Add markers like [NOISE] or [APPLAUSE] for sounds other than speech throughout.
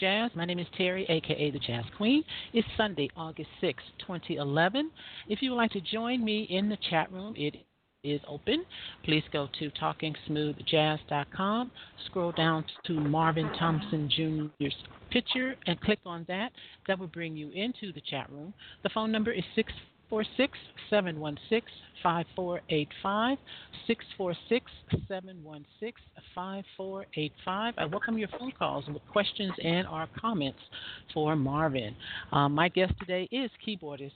Jazz. My name is Terry, aka the Jazz Queen. It's Sunday, August 6, 2011. If you would like to join me in the chat room, it is open. Please go to talkingsmoothjazz.com, scroll down to Marvin Thompson Jr.'s picture, and click on that. That will bring you into the chat room. The phone number is 646 716 5485. 646 716 5485. I welcome your phone calls with questions and our comments for Marvin. Um, my guest today is keyboardist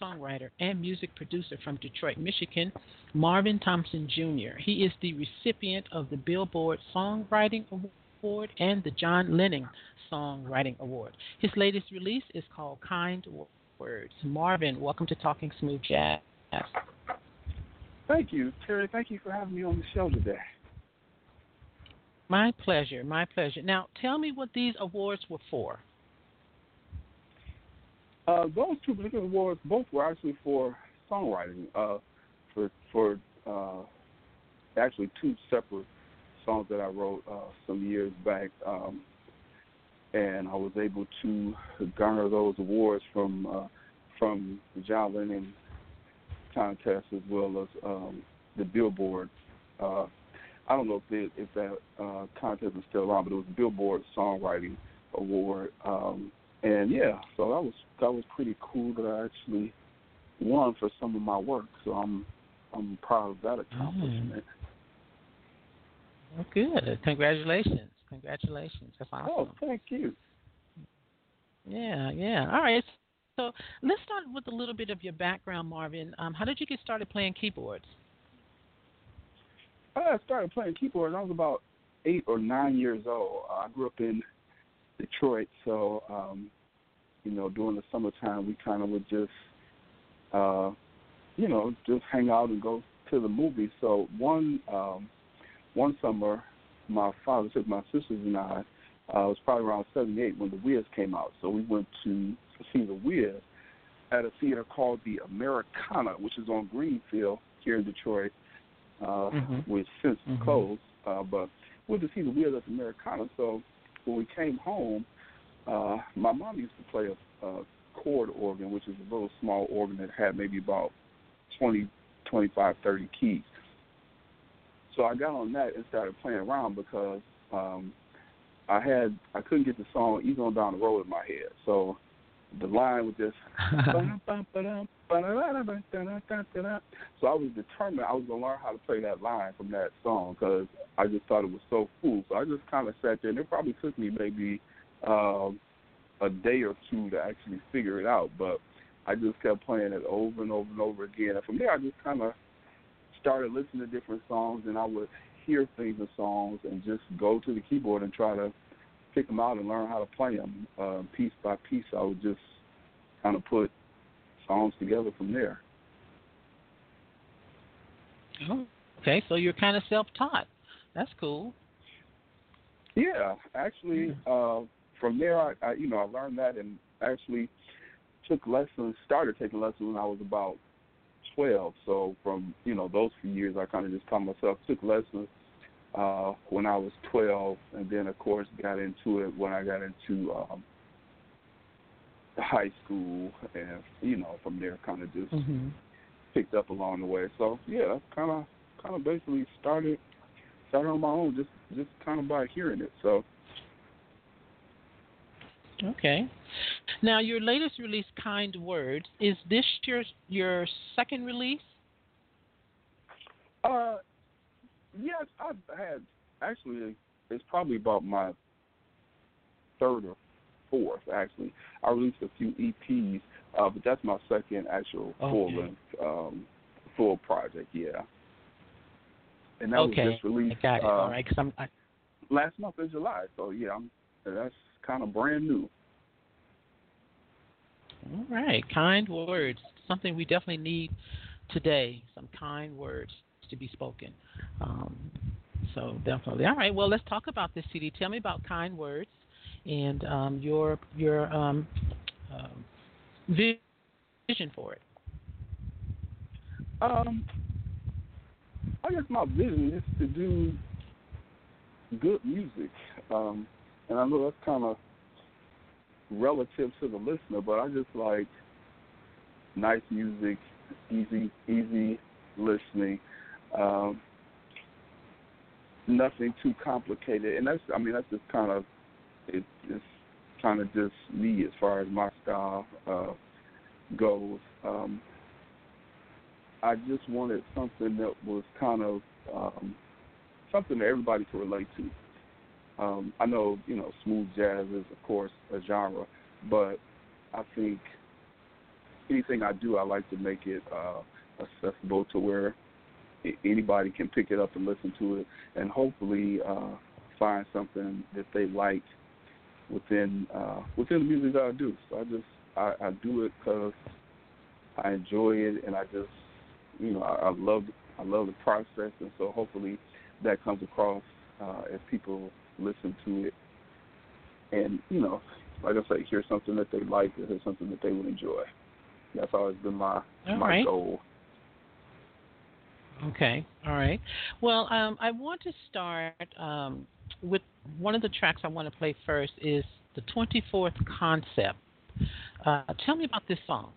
songwriter and music producer from Detroit, Michigan, Marvin Thompson Jr. He is the recipient of the Billboard Songwriting Award and the John Lennon Songwriting Award. His latest release is called Kind Words. Marvin, welcome to Talking Smooth Jazz. Thank you, Terry. Thank you for having me on the show today. My pleasure. My pleasure. Now, tell me what these awards were for. Uh, those two particular awards, both were actually for songwriting. Uh, for for uh, actually two separate songs that I wrote uh, some years back, um, and I was able to garner those awards from uh, from the John Lennon contest as well as um, the Billboard. Uh, I don't know if, it, if that uh, contest is still on, but it was the Billboard Songwriting Award. Um, and yeah, so that was that was pretty cool that I actually won for some of my work. So I'm I'm proud of that accomplishment. Well, good. Congratulations. Congratulations. That's awesome. Oh, thank you. Yeah, yeah. All right. So let's start with a little bit of your background, Marvin. Um, how did you get started playing keyboards? I started playing keyboards. I was about eight or nine years old. I grew up in Detroit, so um, you know, during the summertime, we kind of would just, uh, you know, just hang out and go to the movies. So one um, one summer, my father took my sisters and I. Uh, it was probably around '78 when The Wiz came out, so we went to see The Wiz at a theater called the Americana, which is on Greenfield here in Detroit, uh, mm-hmm. which since mm-hmm. closed. Uh, but we went to see The Wiz at the Americana, so when we came home, uh, my mom used to play a, a chord organ, which is a little small organ that had maybe about 20, 25, 30 keys. So I got on that and started playing around because um, I had I couldn't get the song even on down the road in my head. So the line was just [LAUGHS] so I was determined I was gonna learn how to play that line from that song because I just thought it was so cool. So I just kind of sat there, and it probably took me maybe um, a day or two to actually figure it out. But I just kept playing it over and over and over again. And from there, I just kind of started listening to different songs, and I would hear things in songs and just go to the keyboard and try to pick them out and learn how to play them uh, piece by piece. I would just kind of put songs together from there. Oh, okay, so you're kind of self-taught. That's cool. Yeah, actually, uh, from there, I, I you know I learned that and actually took lessons. Started taking lessons when I was about twelve. So from you know those few years, I kind of just taught myself. Took lessons uh, when I was twelve, and then of course got into it when I got into um, high school, and you know from there kind of just mm-hmm. picked up along the way. So yeah, kind of kind of basically started started on my own, just just kind of by hearing it. So. Okay. Now, your latest release, "Kind Words," is this your your second release? Uh, yes, I've had actually. It's probably about my third or fourth. Actually, I released a few EPs, uh, but that's my second actual full length, um, full project. Yeah and that okay. was just released. I got it. Uh, All right, cause I'm, I... last month in July. So yeah, I'm, that's kind of brand new. All right, kind words. Something we definitely need today. Some kind words to be spoken. Um, so definitely. All right. Well, let's talk about this CD. Tell me about kind words and um, your your um, uh, vision for it. Um, I guess my vision is to do good music, um, and I know that's kind of relative to the listener, but I just like nice music, easy, easy listening. Um, nothing too complicated, and that's I mean that's just kind of it, it's kind of just me as far as my style uh, goes. Um, I just wanted something that was kind of um, something that everybody could relate to. Um, I know you know smooth jazz is of course a genre, but I think anything I do, I like to make it uh, accessible to where anybody can pick it up and listen to it, and hopefully uh, find something that they like within uh, within the music that I do. So I just I, I do it because I enjoy it, and I just you know I, I love I love the process, and so hopefully that comes across uh, as people listen to it, and you know, like I say, hear something that they like, or hear something that they would enjoy. That's always been my All my right. goal. Okay. All right. Well, um, I want to start um, with one of the tracks I want to play first is the 24th Concept. Uh, tell me about this song.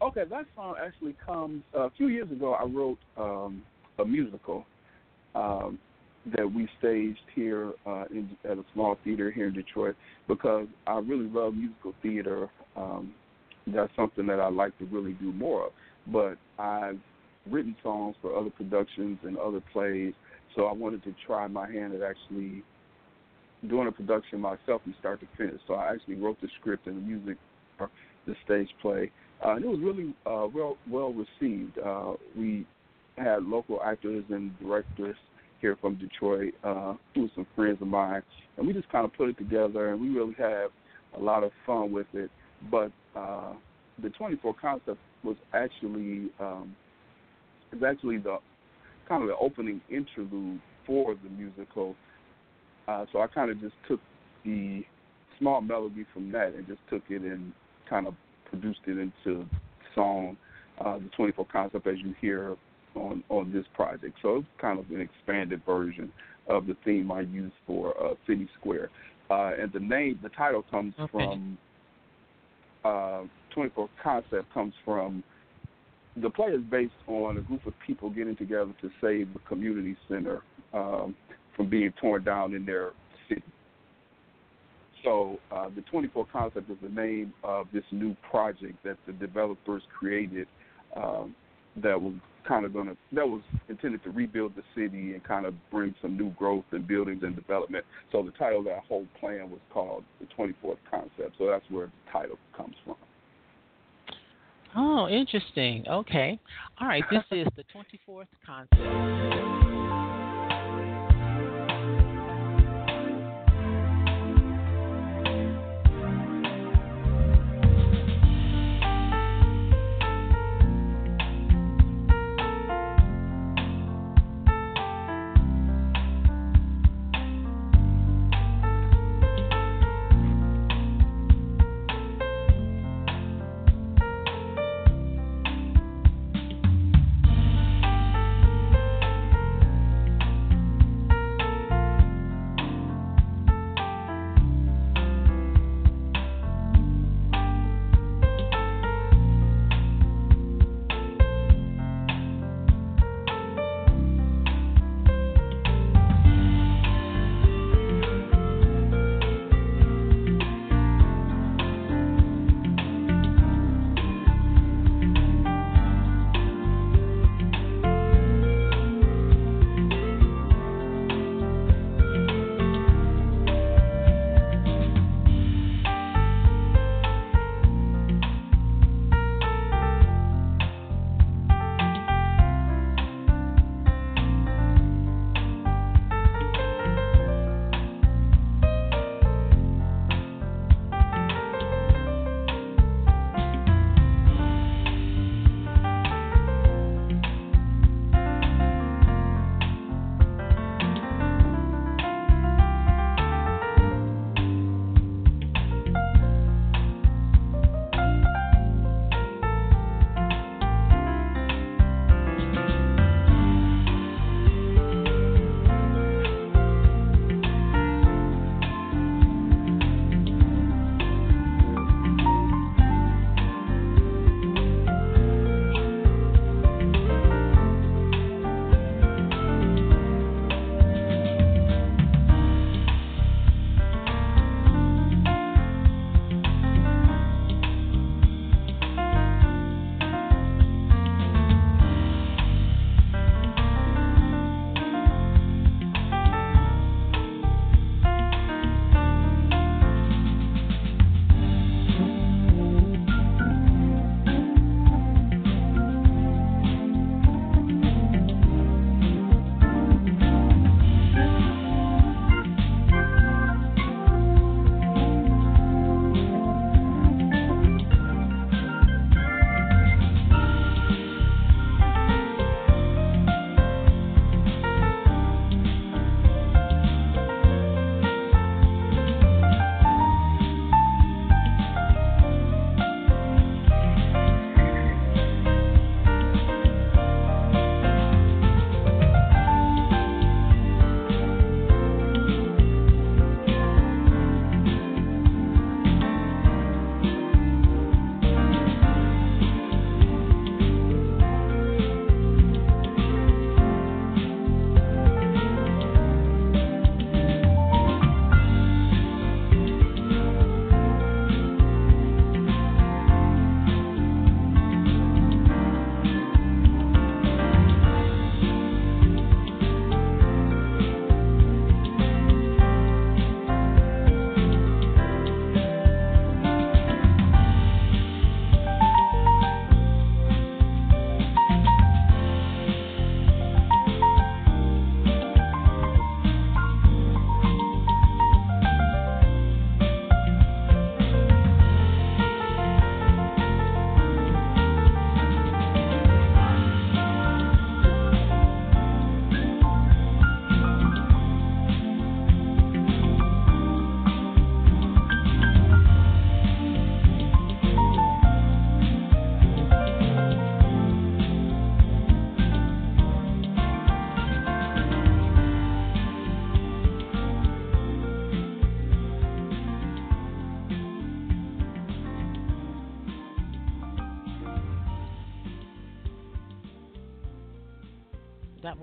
Okay, that song actually comes uh, a few years ago. I wrote um, a musical um, that we staged here uh, in, at a small theater here in Detroit because I really love musical theater. Um, that's something that I like to really do more of. But I've written songs for other productions and other plays, so I wanted to try my hand at actually doing a production myself from start to finish. So I actually wrote the script and the music for the stage play, uh, and it was really uh, well well received. Uh, we had local actors and directors here from Detroit, uh, were some friends of mine, and we just kind of put it together, and we really had a lot of fun with it. But uh, the 24 concept was actually um, is actually the kind of the opening interlude for the musical. Uh, so I kind of just took the small melody from that and just took it and kind of produced it into song, uh, the 24 concept as you hear on on this project. So it's kind of an expanded version of the theme I used for uh, City Square. Uh, and the name, the title comes Okay. from uh, 24 concept comes from the play is based on a group of people getting together to save the community center um, from being torn down in their city. So uh, the 24 concept is the name of this new project that the developers created um, that was kind of to that was intended to rebuild the city and kind of bring some new growth and buildings and development. So the title of that whole plan was called the 24th concept. So that's where the title comes from. Oh, interesting. Okay. All right. This is the 24th Concept.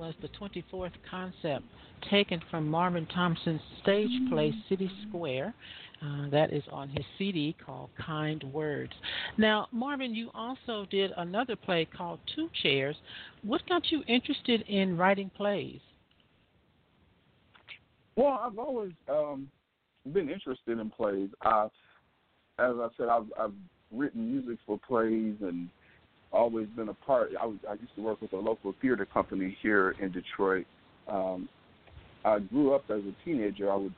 Was the 24th concept taken from Marvin Thompson's stage play City Square. Uh, that is on his CD called Kind Words. Now, Marvin, you also did another play called Two Chairs. What got you interested in writing plays? Well, I've always um, been interested in plays. I, as I said, I've, I've written music for plays and always been a part. I was I used to work with a local theater company here in Detroit. Um, I grew up as a teenager. I would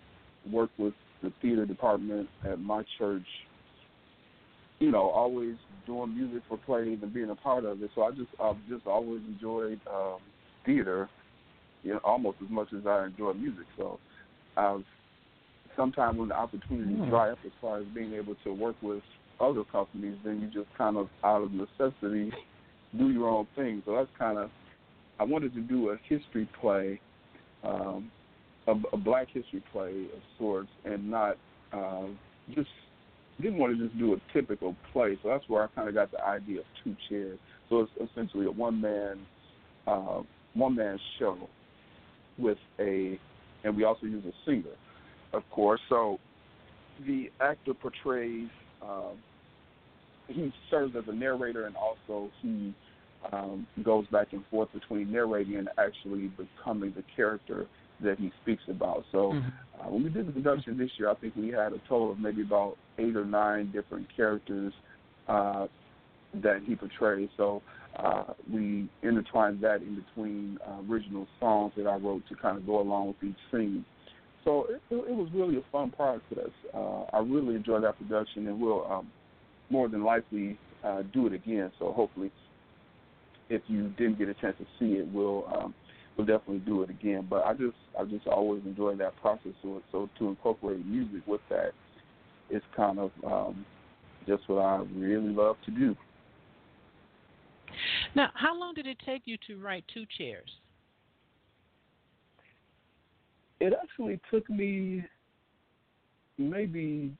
work with the theater department at my church. You know, always doing music for plays and being a part of it. So I just I've just always enjoyed um, theater, you know, almost as much as I enjoy music. So I've sometimes when the opportunity mm. dry up as far as being able to work with other companies, then you just kind of out of necessity do your own thing. So that's kind of I wanted to do a history play, um, a, a black history play of sorts, and not uh, just didn't want to just do a typical play. So that's where I kind of got the idea of two chairs. So it's essentially a one man uh, one man show with a, and we also use a singer, of course. So the actor portrays um, he serves as a narrator and also he um, goes back and forth between narrating and actually becoming the character that he speaks about. So mm-hmm. uh, when we did the production this year, I think we had a total of maybe about eight or nine different characters uh, that he portrays. So uh, we intertwined that in between uh, original songs that I wrote to kind of go along with each scene. So it, it was really a fun process. Uh, I really enjoyed that production, and we'll um, more than likely uh, do it again. So hopefully, if you didn't get a chance to see it, we'll um, we'll definitely do it again. But I just I just always enjoy that process. So so to incorporate music with that is kind of um, just what I really love to do. Now, how long did it take you to write two chairs? It actually took me maybe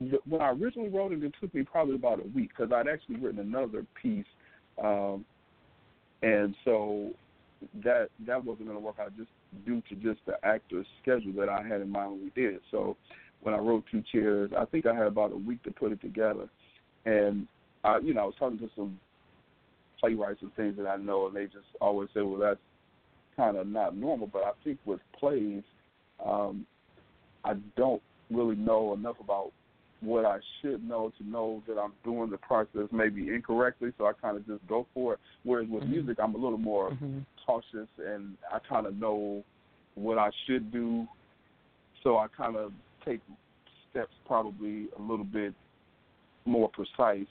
when I originally wrote it, it took me probably about a week because I'd actually written another piece, um, and so that that wasn't going to work out just due to just the actor's schedule that I had in mind when we did. So when I wrote Two Chairs, I think I had about a week to put it together, and I, you know, I was talking to some playwrights and things that I know, and they just always say, "Well, that's kind of not normal." But I think with plays, um, I don't really know enough about what I should know to know that I'm doing the process maybe incorrectly, so I kind of just go for it. Whereas with mm-hmm. music, I'm a little more mm-hmm. cautious, and I kind of know what I should do, so I kind of take steps probably a little bit more precise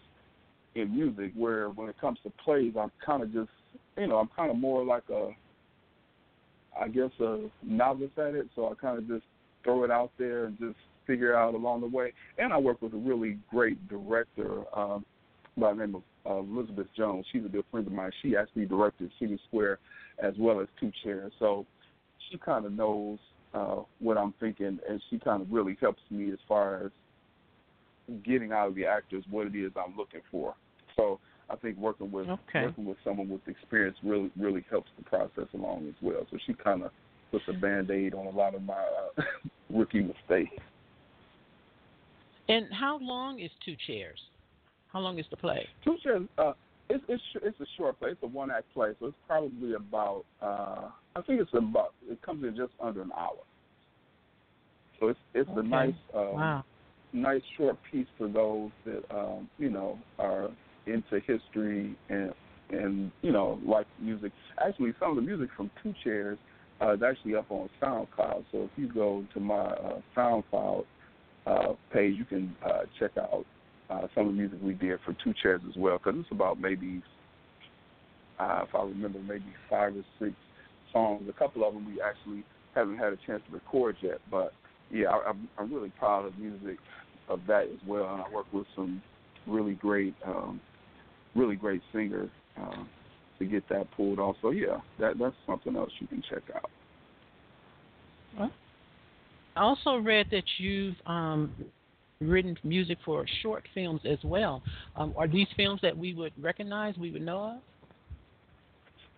in music. Where when it comes to plays, I'm kind of just, you know, I'm kind of more like a, I guess a novice at it, so I kind of just throw it out there and just figure out along the way. And I work with a really great director um, by the name of uh, Elizabeth Jones. She's a good friend of mine. She actually directed City Square as well as Two Chairs. So she kind of knows uh, what I'm thinking, and she kind of really helps me as far as getting out of the actors what it is I'm looking for. So I think working with okay. working with someone with experience really really helps the process along as well. So she kind of puts a band aid on a lot of my uh, [LAUGHS] rookie mistakes. And how long is Two Chairs? How long is the play? Two Chairs. Uh, it's it's it's a short play. It's a one act play, so it's probably about. Uh, I think it's about. It comes in just under an hour. So it's it's okay. a nice um, wow. nice short piece for those that um, you know are into history and and you know like music. Actually, some of the music from Two Chairs uh, is actually up on SoundCloud. So if you go to my uh, SoundCloud uh, page, you can uh, check out uh, some of the music we did for Two Chairs as well, because it's about maybe, uh, if I remember, maybe five or six songs. A couple of them we actually haven't had a chance to record yet, but yeah, I, I'm, I'm really proud of music of that as well, and I work with some really great, um, really great singers uh, to get that pulled off. So yeah, that that's something else you can check out. I also read that you've um, written music for short films as well. Um, are these films that we would recognize, we would know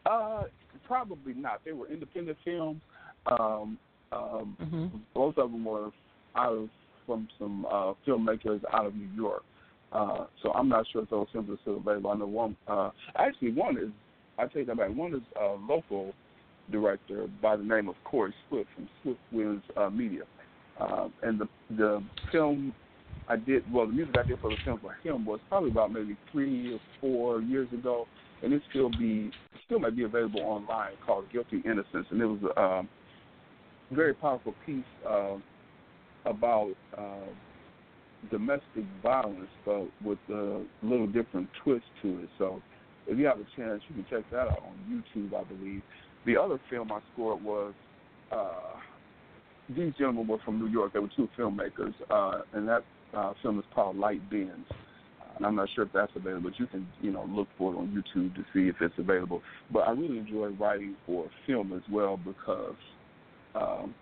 of? Uh, probably not. They were independent films. Um, um, Mm-hmm. both of them were out of from some uh, filmmakers out of New York. Uh, so I'm not sure if those films are still available. I know one. Uh, actually, one is. I take that back. One is a local director by the name of Corey Swift from Swift Winds uh, Media, uh, and the the film I did. Well, the music I did for the film for him was probably about maybe three or four years ago, and it still be still might be available online called Guilty Innocence, and it was a um, very powerful piece uh, about uh, domestic violence, but with a little different twist to it. So, if you have a chance, you can check that out on YouTube, I believe. The other film I scored was uh, these gentlemen were from New York. They were two filmmakers, uh, and that uh, film is called Light Bends. And I'm not sure if that's available, but you can, you know, look for it on YouTube to see if it's available. But I really enjoy writing for film as well because um,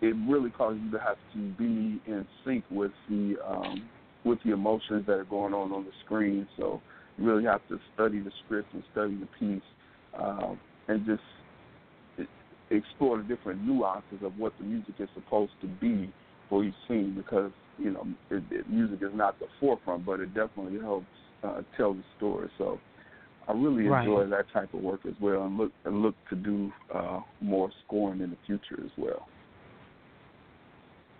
it really causes you to have to be in sync with the um, with the emotions that are going on on the screen. So you really have to study the script and study the piece, um, and just explore the different nuances of what the music is supposed to be for each scene. Because you know, it, it, music is not the forefront, but it definitely helps uh, tell the story. So. I really Right. enjoy that type of work as well, and look and look to do uh, more scoring in the future as well.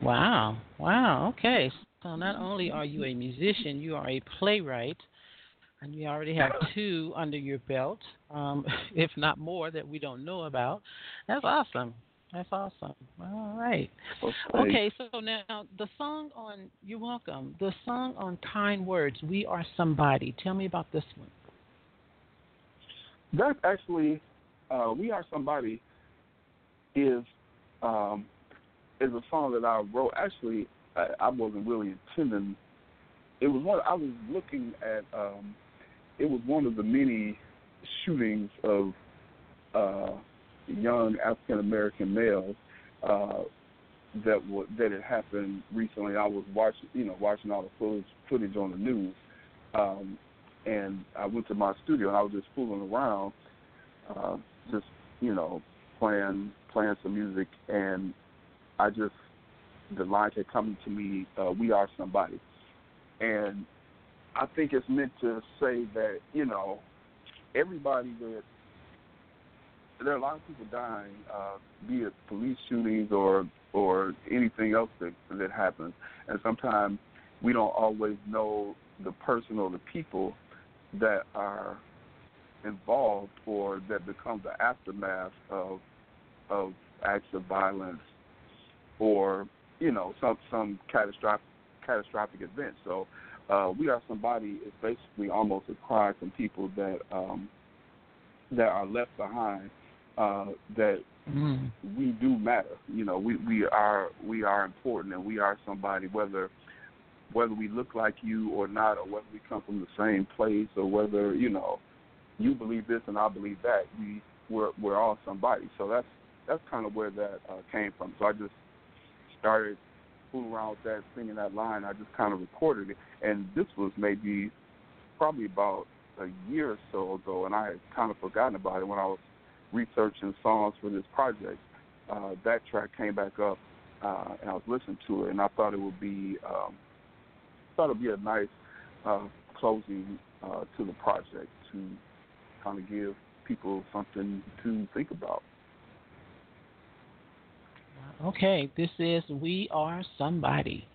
Wow. Wow. Okay. So not only are you a musician, you are a playwright, and you already have two under your belt, um, [LAUGHS] if not more, that we don't know about. That's awesome. That's awesome. All right. Okay. So now the song on you're welcome. The song on Kind Words, "We Are Somebody." Tell me about this one. That's actually, uh, "We Are Somebody" is um, is a song that I wrote. Actually, I, I wasn't really intending. It was one I was looking at. Um, it was one of the many shootings of uh, young African American males uh, that w- that had happened recently. I was watching, you know, watching all the footage footage on the news. Um, and I went to my studio and I was just fooling around, uh, just you know, playing playing some music, and I just the line kept coming to me, uh, "We are somebody," and I think it's meant to say that you know, everybody that there are a lot of people dying, uh, be it police shootings or or anything else that that happens, and sometimes we don't always know the person or the people that are involved or that become the aftermath of of acts of violence or you know some some catastrophic catastrophic event. So uh, we are somebody is basically almost a cry from people that um, that are left behind uh, that Mm. we do matter. You know, we we are we are important, and we are somebody whether whether we look like you or not, or whether we come from the same place, or whether you know you believe this and I believe that. We we're we're all somebody. So that's that's kind of where that uh, came from. So I just started fooling around with that, singing that line. I just kind of recorded it, and this was maybe probably about a year or so ago, and I had kind of forgotten about it when I was researching songs for this project. Uh, that track came back up, uh, and I was listening to it, and I thought it would be um, thought it'd be a nice uh, closing uh, to the project to kind of give people something to think about. Okay, this is We Are Somebody.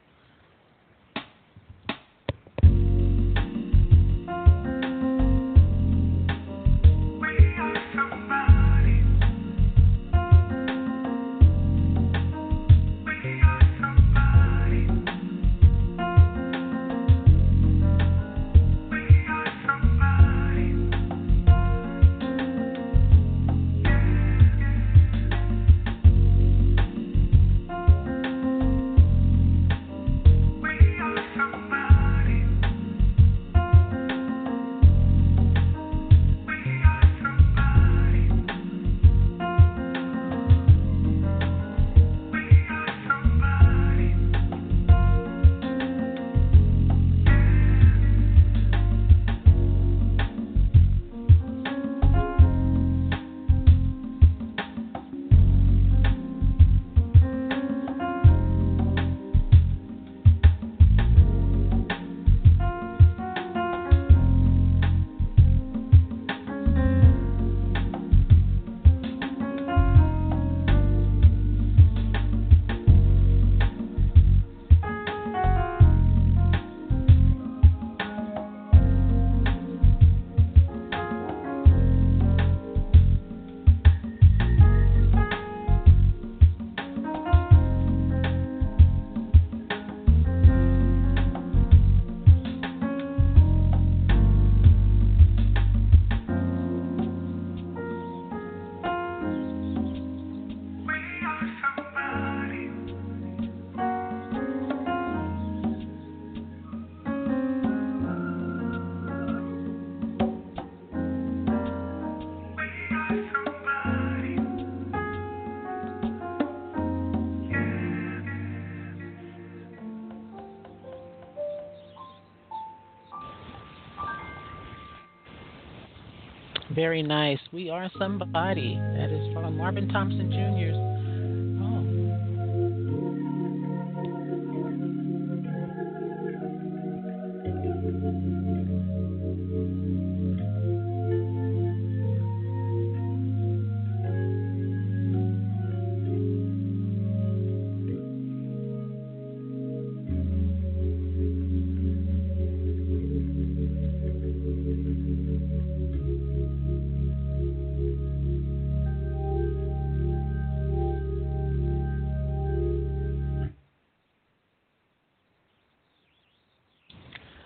Very nice. We are somebody. That is from Marvin Thompson Jr.'s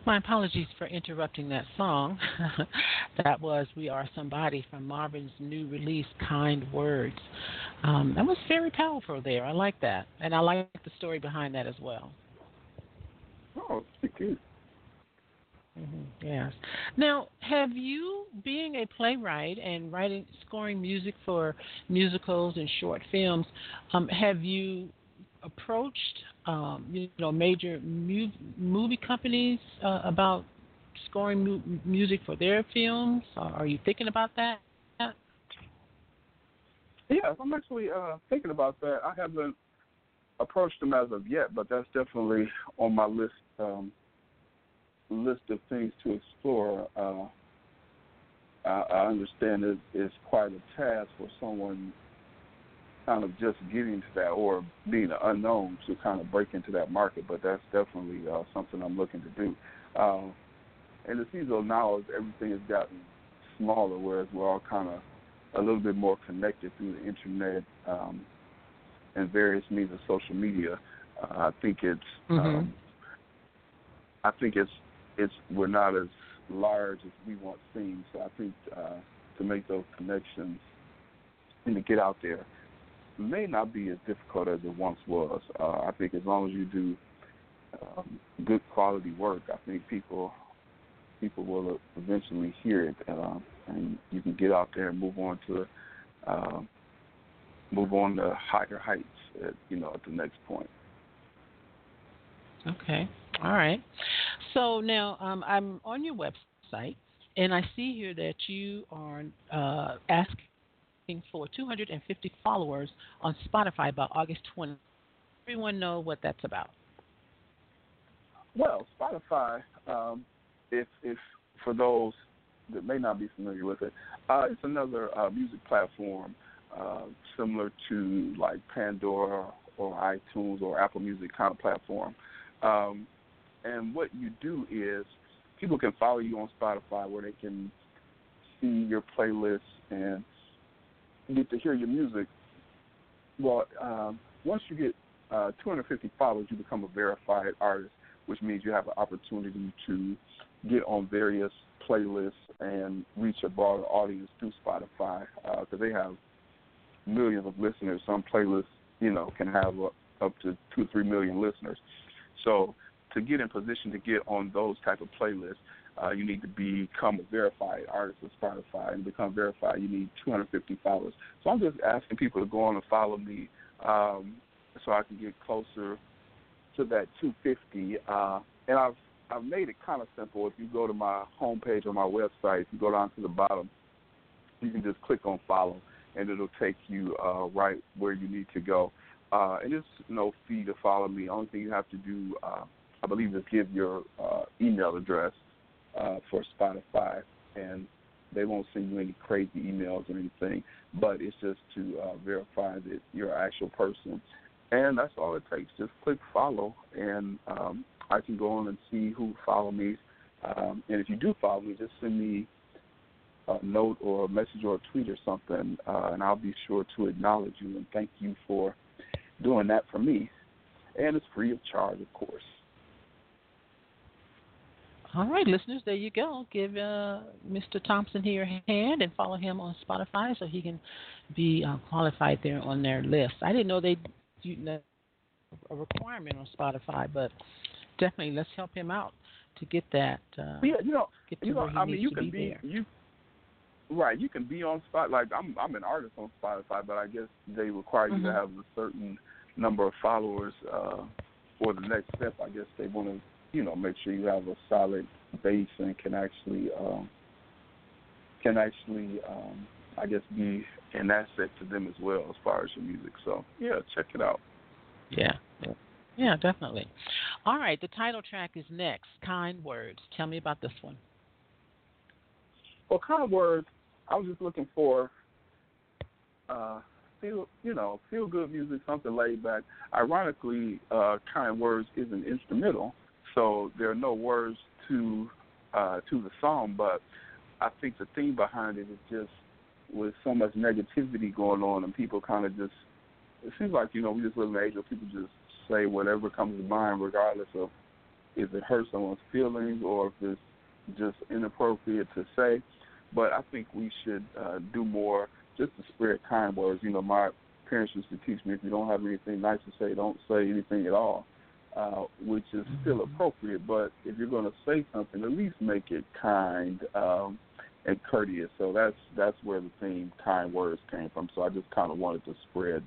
My apologies for interrupting that song. [LAUGHS] that was We Are Somebody from Marvin's new release, Kind Words. Um, that was very powerful there. I like that. And I like the story behind that as well. Oh, thank you. Mm-hmm. Yes. Now, have you, being a playwright and writing, scoring music for musicals and short films, um, have you approached um, you know major mu- movie companies uh, about scoring mu- music for their films? Are you thinking about that? Yes, I'm actually uh, thinking about that. I haven't approached them as of yet, but that's definitely on my list um, list of things to explore. Uh, I, I understand it is quite a task for someone kind of just getting to that or being an unknown to kind of break into that market. But that's definitely uh, something I'm looking to do. Um, and it seems though now everything has gotten smaller, whereas we're all kind of a little bit more connected through the internet um, and various means of social media. Uh, I think it's mm-hmm. um, I think it's it's we're not as large as we once seemed. So I think uh, to make those connections and to get out there may not be as difficult as it once was. Uh, I think as long as you do um, good quality work, I think people people will eventually hear it, um, and you can get out there and move on to uh, move on to higher heights. At, you know, at the next point. Okay. All right. So now um, I'm on your website, and I see here that you are uh, asking for 250 followers on Spotify by August 20. Everyone know what that's about? Well, Spotify, um, if if for those that may not be familiar with it, uh, it's another uh, music platform uh, similar to like Pandora or iTunes or Apple Music kind of platform. Um, and what you do is people can follow you on Spotify where they can see your playlists and get to hear your music, well, um, once you get uh, 250 followers, you become a verified artist, which means you have an opportunity to get on various playlists and reach a broader audience through Spotify because uh, they have millions of listeners. Some playlists, you know, can have uh, up to two, or three million listeners. So to get in position to get on those type of playlists, uh, you need to become a verified artist of Spotify. And become verified, you need 250 followers. So I'm just asking people to go on and follow me um, so I can get closer to that 250. Uh, and I've I've made it kind of simple. If you go to my homepage on my website, if you go down to the bottom, you can just click on follow, and it'll take you uh, right where you need to go. Uh, and it's no fee to follow me. Only thing you have to do, uh, I believe, is give your uh, email address uh, for Spotify, and they won't send you any crazy emails or anything, but it's just to uh, verify that you're an actual person. And that's all it takes. Just click follow, and um, I can go on and see who follow me. Um, and if you do follow me, just send me a note or a message or a tweet or something, uh, and I'll be sure to acknowledge you and thank you for doing that for me. And it's free of charge, of course. All right, listeners, there you go. Give uh, Mr. Thompson here a hand and follow him on Spotify so he can be uh, qualified there on their list. I didn't know they do a requirement on Spotify, but definitely let's help him out to get that. Uh, yeah, you know, you know, I mean, you can be, there. you right. You can be on Spot. Like I'm, I'm an artist on Spotify, but I guess they require mm-hmm. you to have a certain number of followers uh, for the next step. I guess they want to, you know, make sure you have a solid base and can actually um, can actually, um, I guess, be an asset to them as well as far as your music. So yeah, check it out. Yeah. Yeah, definitely. All right, the title track is next. Kind Words. Tell me about this one. Well, Kind Words, I was just looking for uh feel you know, feel good music, something laid back. Ironically, uh Kind Words is an instrumental, so there are no words to uh to the song, but I think the theme behind it is just with so much negativity going on and people kind of just it seems like you know we just live in an age where people just say whatever comes to mind regardless of if it hurts someone's feelings or if it's just inappropriate to say. But i think we should uh do more just to spread kind words. You know my parents used to teach me if you don't have anything nice to say don't say anything at all uh which is still appropriate but if you're going to say something at least make it kind um and courteous. So that's that's where the theme "kind words" came from. So I just kind of wanted to spread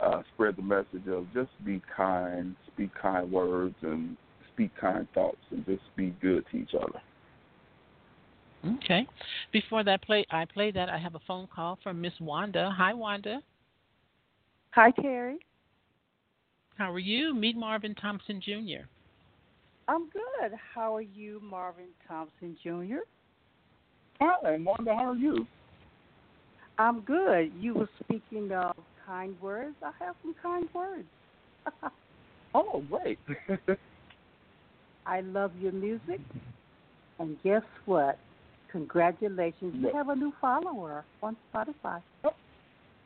uh, spread the message of just be kind, speak kind words, and speak kind thoughts, and just be good to each other. Okay. Before that play, I play that. I have a phone call from Miss Wanda. Hi, Wanda. Hi, Terry. How are you? Meet Marvin Thompson Jr. I'm good. How are you, Marvin Thompson Jr.? Hi, Wanda. How are you? I'm good. You were speaking of kind words. I have some kind words. [LAUGHS] oh, great. [LAUGHS] I love your music. And guess what? Congratulations. You have a new follower on Spotify. Oh,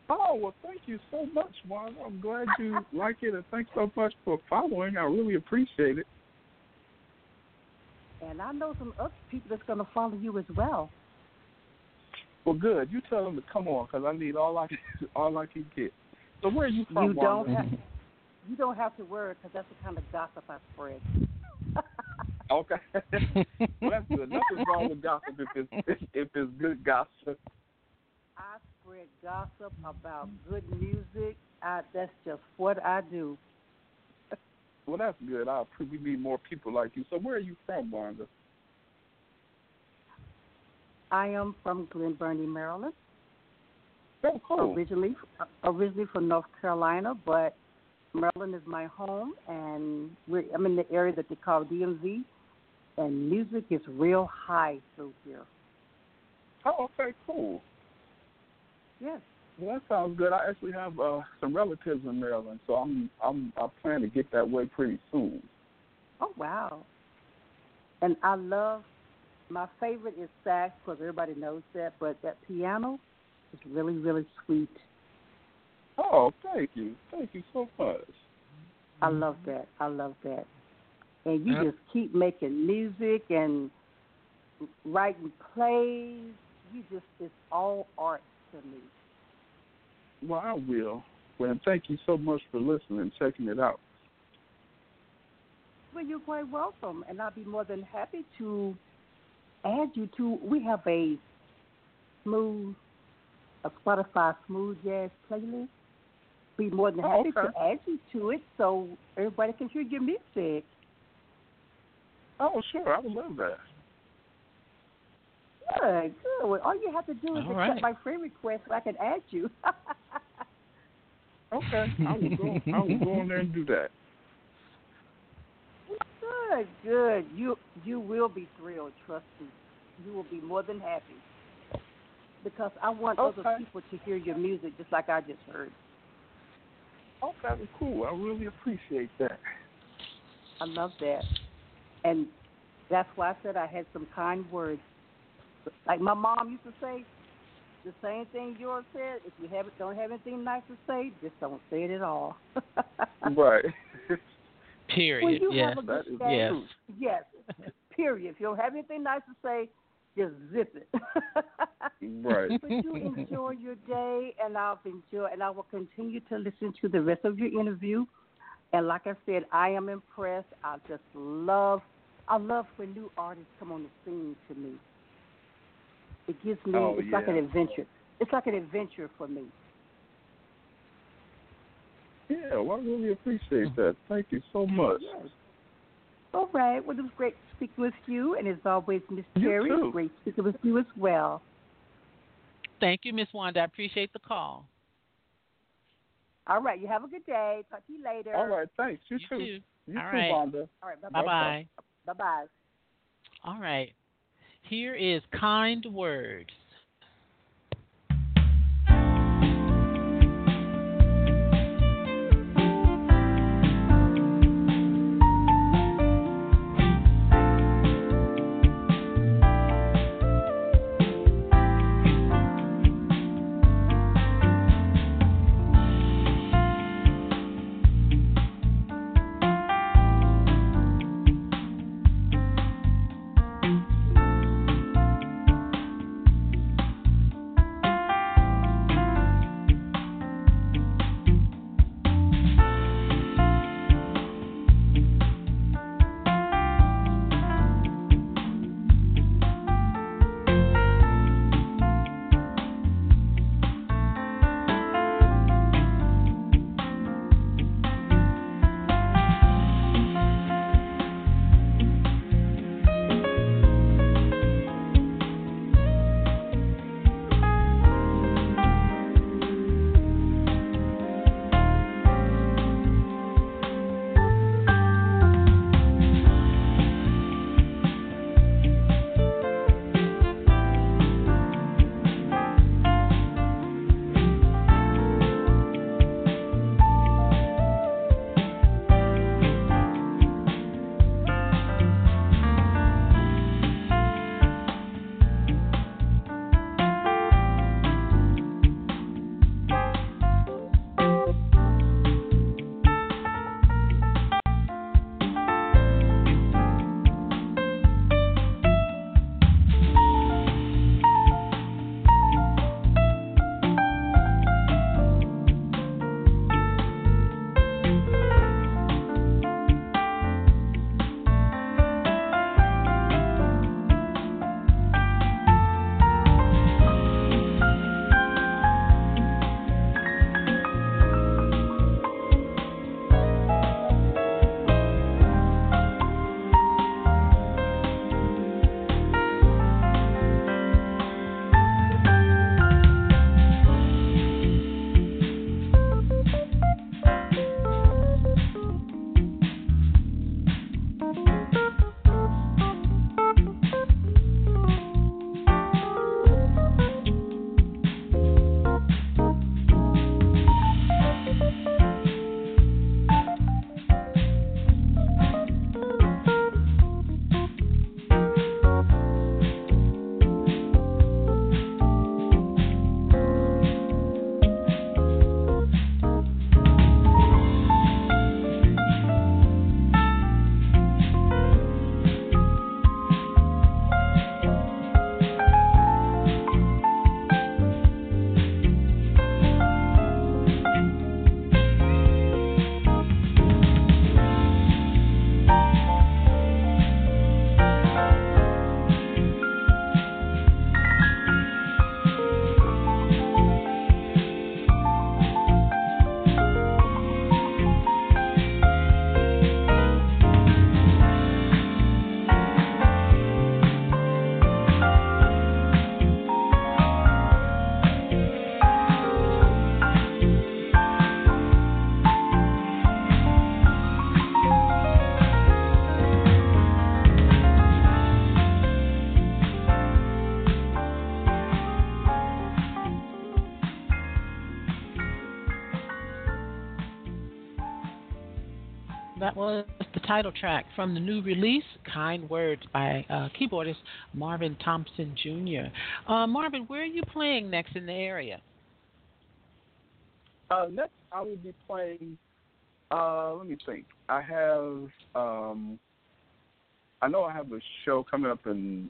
Oh, well, thank you so much, Wanda. I'm glad you like it, and thanks so much for following. I really appreciate it. And I know some other people that's going to follow you as well. Well, good. You tell them to come on because I need all I can, [LAUGHS] all I can get. So where are you from? You don't have you don't have to worry because that's the kind of gossip I spread. [LAUGHS] Okay. [LAUGHS] well, that's good. Nothing's wrong with gossip if it's if it's good gossip. I spread gossip about good music. I, that's just what I do. Well, that's good. I we need more people like you. So where are you from, Wanda? I am from Glen Burnie, Maryland. Oh, cool. Originally, originally from North Carolina, but Maryland is my home, and we're, I'm in the area that they call DMV, and music is real high through here. Oh, okay, cool. Yes. Well, that sounds good. I actually have uh, some relatives in Maryland, so I'm I'm I plan to get that way pretty soon. Oh wow! And I love my favorite is sax because everybody knows that, but that piano is really really sweet. Oh, thank you, thank you so much. I love that. I love that. And you just keep making music and writing plays. You just it's all art me. Well, I will. Well, and thank you so much for listening and checking it out. Well, you're quite welcome, and I'll be more than happy to add you to. We have a smooth, a Spotify smooth jazz playlist. Be more than Oh, happy okay. to add you to it, so everybody can hear your music. Oh, sure, I would love that. Good, good. Well, all you have to do is All accept right. my friend request, so I can add you. [LAUGHS] Okay, I will go. I will go on there and do that. Good, good. You you will be thrilled. Trust me. You will be more than happy because I want other people to hear your music just like I just heard. Okay, cool. I really appreciate that. I love that, and that's why I said I had some kind words. Like my mom used to say, the same thing yours said. If you have don't have anything nice to say, just don't say it at all. [LAUGHS] Right. [LAUGHS] when Period. you Yes. have a good that is day, true. yes. Period. If you don't have anything nice to say, just zip it. [LAUGHS] right. but you enjoy your day, and I'll enjoy, and I will continue to listen to the rest of your interview. And like I said, I am impressed. I just love, I love when new artists come on the scene to me. It gives me, Oh, it's like an adventure. It's like an adventure for me. Yeah, well, I really appreciate mm-hmm. that. Thank you so much. Yes. All right. Well, it was great speaking with you, and as always, Miss You Terry, too. great speaking with you as well. Thank you, Miss Wanda. I appreciate the call. All right. You have a good day. Talk to you later. All right. Thanks. You, You too. too. You All too, right. Wanda. All right. Bye Bye bye. bye. Bye bye. All right. Here is kind words. Title track from the new release, Kind Words, by uh, keyboardist Marvin Thompson Jr. Uh, Marvin, where are you playing next in the area? Uh, next, I will be playing. Uh, let me think. I have. Um, I know I have a show coming up in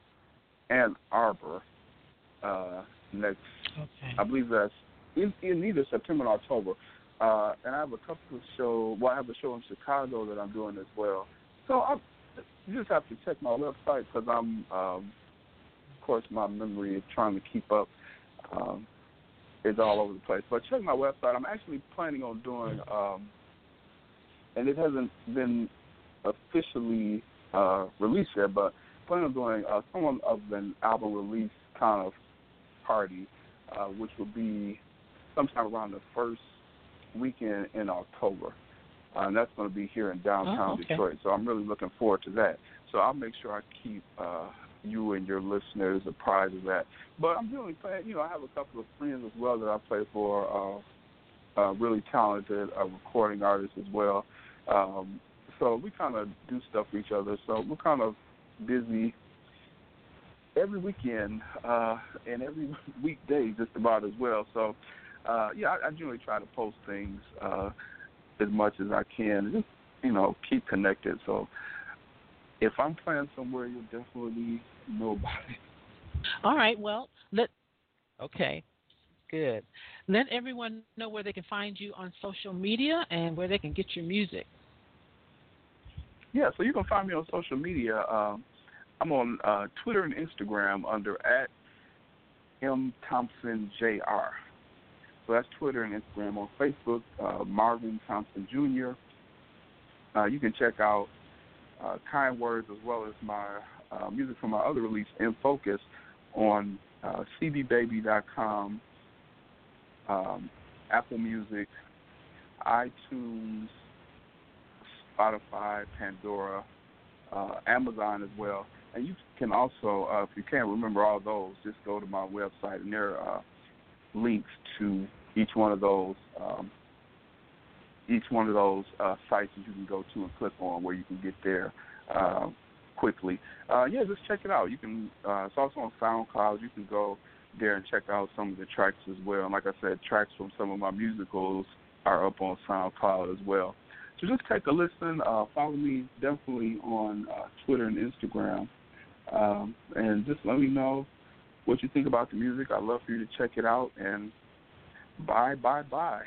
Ann Arbor uh, next. Okay. I believe that's in, in either September or October. Uh, and I have a couple of show. Well, I have a show in Chicago that I'm doing as well. So I you just have to check my website because I'm, um, of course, my memory is trying to keep up. Um, is all over the place. But check my website. I'm actually planning on doing, um, and it hasn't been officially uh, released yet, but planning on doing uh, somewhat of an album release kind of party uh, which will be sometime around the first weekend in October. Uh, and that's going to be here in downtown oh, okay. Detroit. So I'm really looking forward to that. So I'll make sure I keep uh, you and your listeners apprised of that. But I'm really playing. You know, I have a couple of friends as well that I play for. Uh, uh, really talented uh, recording artists as well. Um, so we kind of do stuff for each other. So we're kind of busy every weekend uh, and every [LAUGHS] weekday just about as well. So uh, yeah, I, I generally try to post things uh, as much as I can. Just you know, keep connected. So if I'm playing somewhere, you'll definitely know about it. All right. Well, let okay. Good. Let everyone know where they can find you on social media and where they can get your music. Yeah, so you can find me on social media. Um, I'm on uh, Twitter and Instagram under at M Thompson Jr. So that's Twitter and Instagram. On Facebook, uh, Marvin Thompson Jr. Uh, you can check out uh, Kind Words as well as my uh, music from my other release, In Focus, on uh, cdbaby.com, um, Apple Music, iTunes, Spotify, Pandora, uh, Amazon as well. And you can also, if you can't remember all those, just go to my website and there are links to each one of those um, each one of those uh, sites that you can go to and click on where you can get there uh, quickly. Uh, yeah, just check it out. You can. Uh, it's also on SoundCloud. You can go there and check out some of the tracks as well. And like I said, tracks from some of my musicals are up on SoundCloud as well. So just take a listen. Uh, follow me definitely on uh, Twitter and Instagram, um, and just let me know what you think about the music. I'd love for you to check it out. And bye, bye, bye.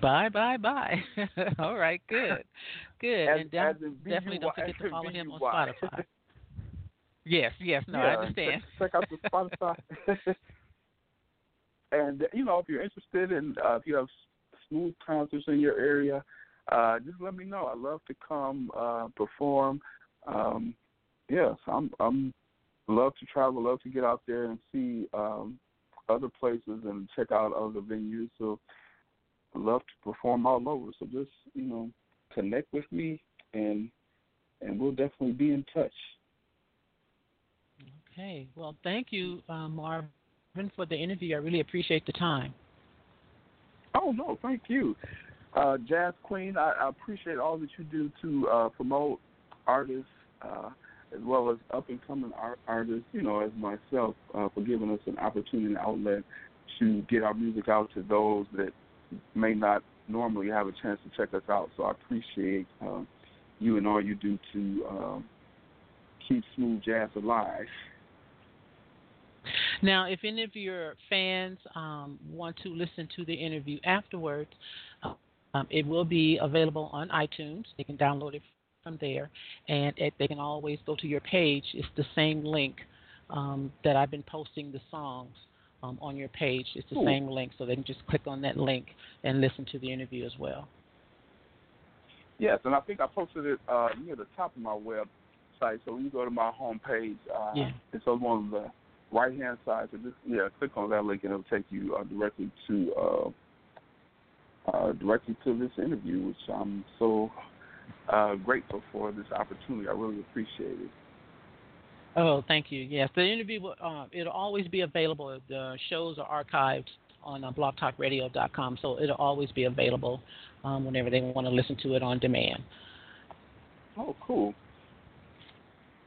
Bye, bye, bye. [LAUGHS] All right, good, good, as, and definitely don't forget to follow him on Spotify. yes, yes, no, yeah, I understand. Check, check out the Spotify. [LAUGHS] and you know, if you're interested in, uh, if you have smooth concerts in your area, uh, just let me know. I'd love to come uh, perform. Um, yes, I'm I'm love to travel, love to get out there and see um, other places and check out other venues. So I love to perform all over. So just you know, connect with me and and we'll definitely be in touch. Okay. Well, thank you, uh, Marvin, for the interview. I really appreciate the time. Oh no, thank you, uh, Jazz Queen. I, I, appreciate all that you do to uh, promote artists uh, as well as up and coming art- artists. You know, as myself, uh, for giving us an opportunity and outlet to get our music out to those that may not normally have a chance to check us out. So I appreciate uh, you and all you do to um, keep smooth jazz alive. Now, if any of your fans um, want to listen to the interview afterwards, um, it will be available on iTunes. They can download it from there, and it, they can always go to your page. It's the same link um, that I've been posting the songs um, on your page. It's the Ooh. same link, so they can just click on that link and listen to the interview as well. Yes, and I think I posted it uh, near the top of my website. So when you go to my homepage, uh, yeah. it's on the right hand side. So just yeah, click on that link and it'll take you uh, directly to uh, uh, directly to this interview, which I'm so uh, grateful for this opportunity. I really appreciate it. Oh, thank you. Yes, the interview will, uh, it'll always be available. The shows are archived on uh, blogtalkradio.com, so it'll always be available um, whenever they want to listen to it on demand. Oh, cool.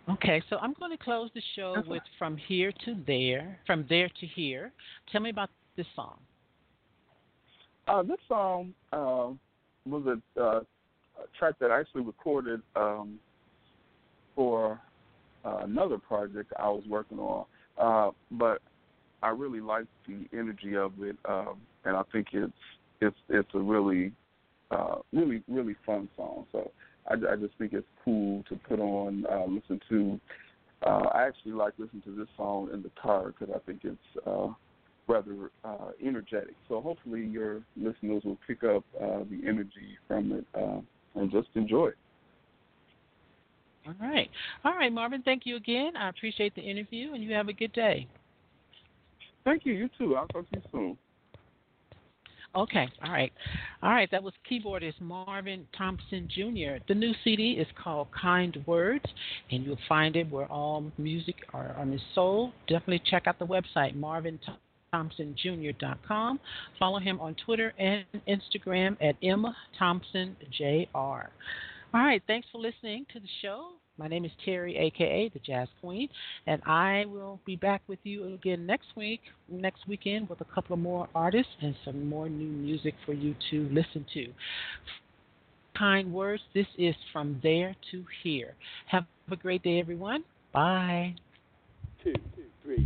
Okay, so I'm going to close the show That's with From Here to There, From There to Here. Tell me about this song. Uh, this song uh, was a, uh, a, track that I actually recorded um, for uh, another project I was working on, uh, but I really liked the energy of it, um, and I think it's it's it's a really uh, really really fun song. So I, I just think it's cool to put on, uh, listen to. Uh, I actually like listening to this song in the car because I think it's uh, rather uh, energetic. So hopefully your listeners will pick up uh, the energy from it uh, and just enjoy it. All right. All right, Marvin, thank you again. I appreciate the interview, and you have a good day. Thank you. You too. I'll talk to you soon. Okay, all right. All right, that was keyboardist Marvin Thompson Jr. The new CD is called Kind Words, and you'll find it where all music are, on are sold. Definitely check out the website, marvinthompsonjr.com. Follow him on Twitter and Instagram at mthompsonjr. All right, thanks for listening to the show. My name is Terry, aka the Jazz Queen, and I will be back with you again next week, next weekend, with a couple of more artists and some more new music for you to listen to. Kind words. This is from there to here. Have a great day, everyone. Bye. Two, two, three.